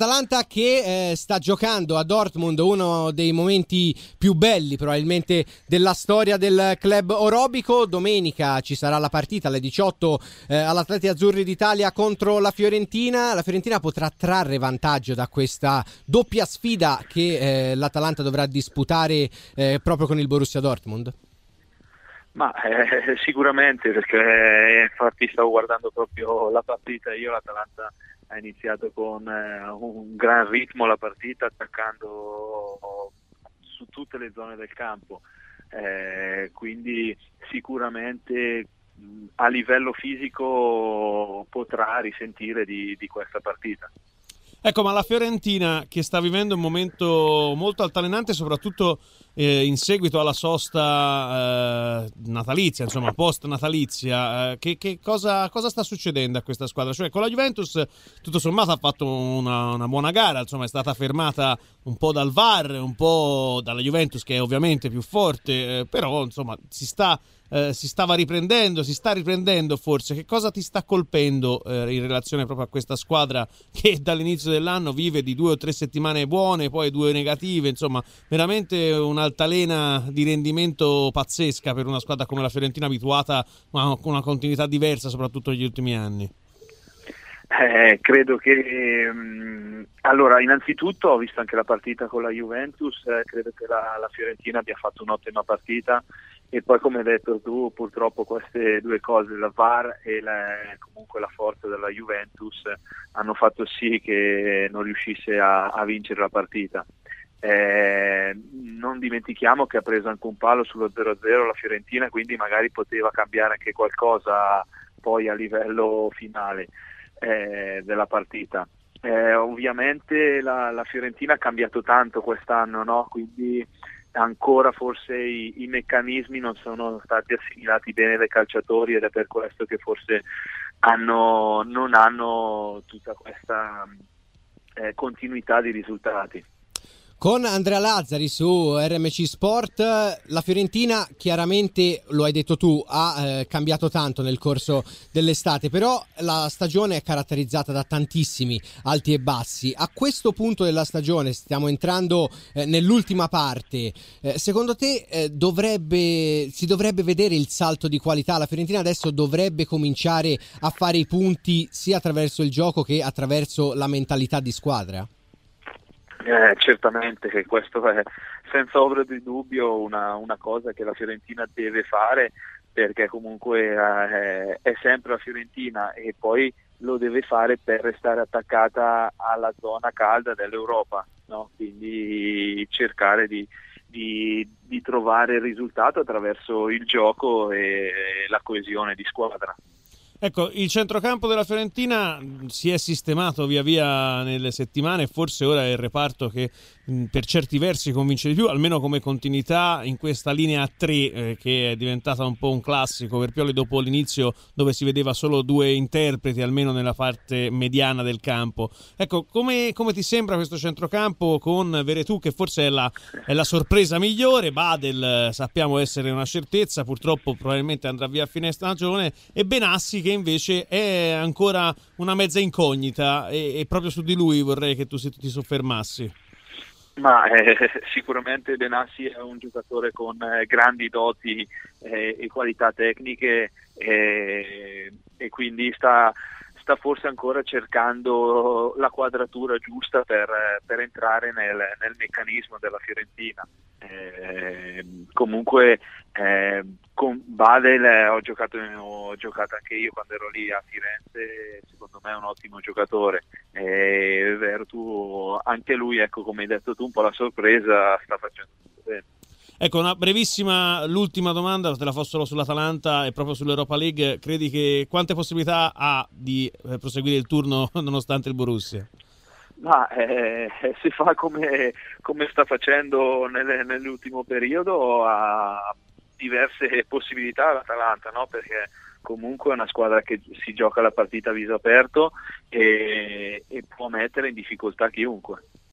Atalanta che eh, sta giocando a Dortmund uno dei momenti più belli probabilmente della storia del club orobico. Domenica ci sarà la partita alle 18 eh, all'Atleti Azzurri d'Italia contro la Fiorentina. La Fiorentina potrà trarre vantaggio da questa doppia sfida che eh, l'Atalanta dovrà disputare eh, proprio con il Borussia Dortmund. Ma eh, sicuramente perché eh, infatti stavo guardando proprio la partita, io l'Atalanta ha iniziato con eh, un gran ritmo la partita attaccando su tutte le zone del campo, eh, quindi sicuramente a livello fisico potrà risentire di, di questa partita. Ecco, ma la Fiorentina che sta vivendo un momento molto altalenante, soprattutto eh, in seguito alla sosta eh, natalizia, insomma, post natalizia, eh, che, che cosa, cosa, sta succedendo a questa squadra? Cioè, con la Juventus, tutto sommato, ha fatto una, una, buona gara, insomma, è stata fermata un po' dal VAR, un po' dalla Juventus, che è ovviamente più forte, eh, però, insomma, si sta eh, si stava riprendendo, si sta riprendendo forse. Che cosa ti sta colpendo eh, in relazione proprio a questa squadra che dall'inizio dell'anno vive di due o tre settimane buone, poi due negative, insomma, veramente un'altalena di rendimento pazzesca per una squadra come la Fiorentina abituata a una continuità diversa, soprattutto negli ultimi anni. Eh, credo che mh, mm, allora innanzitutto ho visto anche la partita con la Juventus, eh, credo che la, la, Fiorentina abbia fatto un'ottima partita e poi come hai detto tu purtroppo queste due cose, la VAR e la, comunque la forza della Juventus hanno fatto sì che non riuscisse a, a vincere la partita. Eh, non dimentichiamo che ha preso anche un palo sullo 0-0 la Fiorentina, quindi magari poteva cambiare anche qualcosa poi a livello finale eh, della partita. Eh, ovviamente la, la, Fiorentina ha cambiato tanto quest'anno, no? quindi ancora forse i, i, meccanismi non sono stati assimilati bene dai calciatori ed è per questo che forse hanno, non hanno tutta questa eh, continuità di risultati. Con Andrea Lazzari su RMC Sport, la Fiorentina chiaramente, lo hai detto tu, ha eh, cambiato tanto nel corso dell'estate, però la stagione è caratterizzata da tantissimi alti e bassi. A questo punto della stagione, stiamo entrando eh, nell'ultima parte, eh, secondo te eh, dovrebbe, si dovrebbe vedere il salto di qualità? La Fiorentina adesso dovrebbe cominciare a fare i punti sia attraverso il gioco che attraverso la mentalità di squadra? Eh, certamente questo è senza ombra di dubbio una, una, cosa che la Fiorentina deve fare perché comunque eh, è sempre la Fiorentina e poi lo deve fare per restare attaccata alla zona calda dell'Europa, no? quindi cercare di, di, di trovare il risultato attraverso il gioco e la coesione di squadra. Ecco, il centrocampo della Fiorentina si è sistemato via via nelle settimane, forse ora è il reparto che per certi versi convince di più, almeno come continuità in questa linea a tre eh, che è diventata un po' un classico per Pioli dopo l'inizio dove si vedeva solo due interpreti, almeno nella parte mediana del campo. Ecco, come, come ti sembra questo centrocampo con Veretù che forse è la, è la sorpresa migliore, Badel eh, sappiamo essere una certezza, purtroppo probabilmente andrà via a fine stagione e Benassi che che invece è ancora una mezza incognita e, e proprio su di lui vorrei che tu ti soffermassi. Ma eh, sicuramente Benassi è un giocatore con eh, grandi doti eh, e qualità tecniche eh, e quindi sta, sta, forse ancora cercando la quadratura giusta per, per entrare nel, nel, meccanismo della Fiorentina. Eh, comunque eh, con Badel ho, giocato, ho, giocato, anche io quando ero lì a Firenze, secondo me è un ottimo giocatore. E Vertu, anche lui, ecco, come hai detto tu, un po' la sorpresa, sta facendo bene. Ecco, una brevissima, l'ultima domanda, te la faccio solo sull'Atalanta e proprio sull'Europa League. Credi che quante possibilità ha di eh, proseguire il turno nonostante il Borussia? Ma eh, si fa come, come sta facendo nelle, nell'ultimo periodo, ha diverse possibilità l'Atalanta, no? perché comunque è una squadra che si gioca la partita a viso aperto e, e può mettere in difficoltà chiunque.